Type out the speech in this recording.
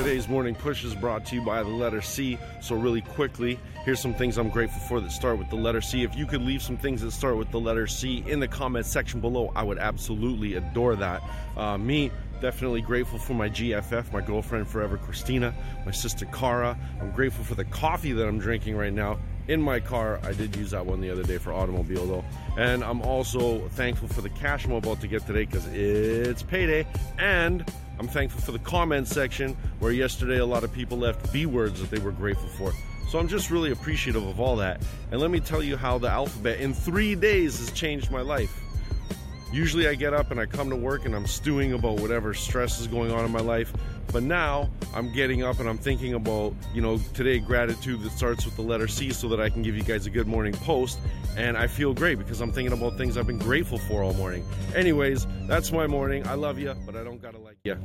Today's morning push is brought to you by the letter C. So, really quickly, here's some things I'm grateful for that start with the letter C. If you could leave some things that start with the letter C in the comment section below, I would absolutely adore that. Uh, me, definitely grateful for my GFF, my girlfriend forever, Christina, my sister Cara. I'm grateful for the coffee that I'm drinking right now in my car. I did use that one the other day for automobile though. And I'm also thankful for the cash I'm about to get today because it's payday. And I'm thankful for the comment section where yesterday a lot of people left B words that they were grateful for. So I'm just really appreciative of all that. And let me tell you how the alphabet in three days has changed my life. Usually I get up and I come to work and I'm stewing about whatever stress is going on in my life. But now I'm getting up and I'm thinking about, you know, today gratitude that starts with the letter C so that I can give you guys a good morning post. And I feel great because I'm thinking about things I've been grateful for all morning. Anyways, that's my morning. I love you, but I don't gotta like you.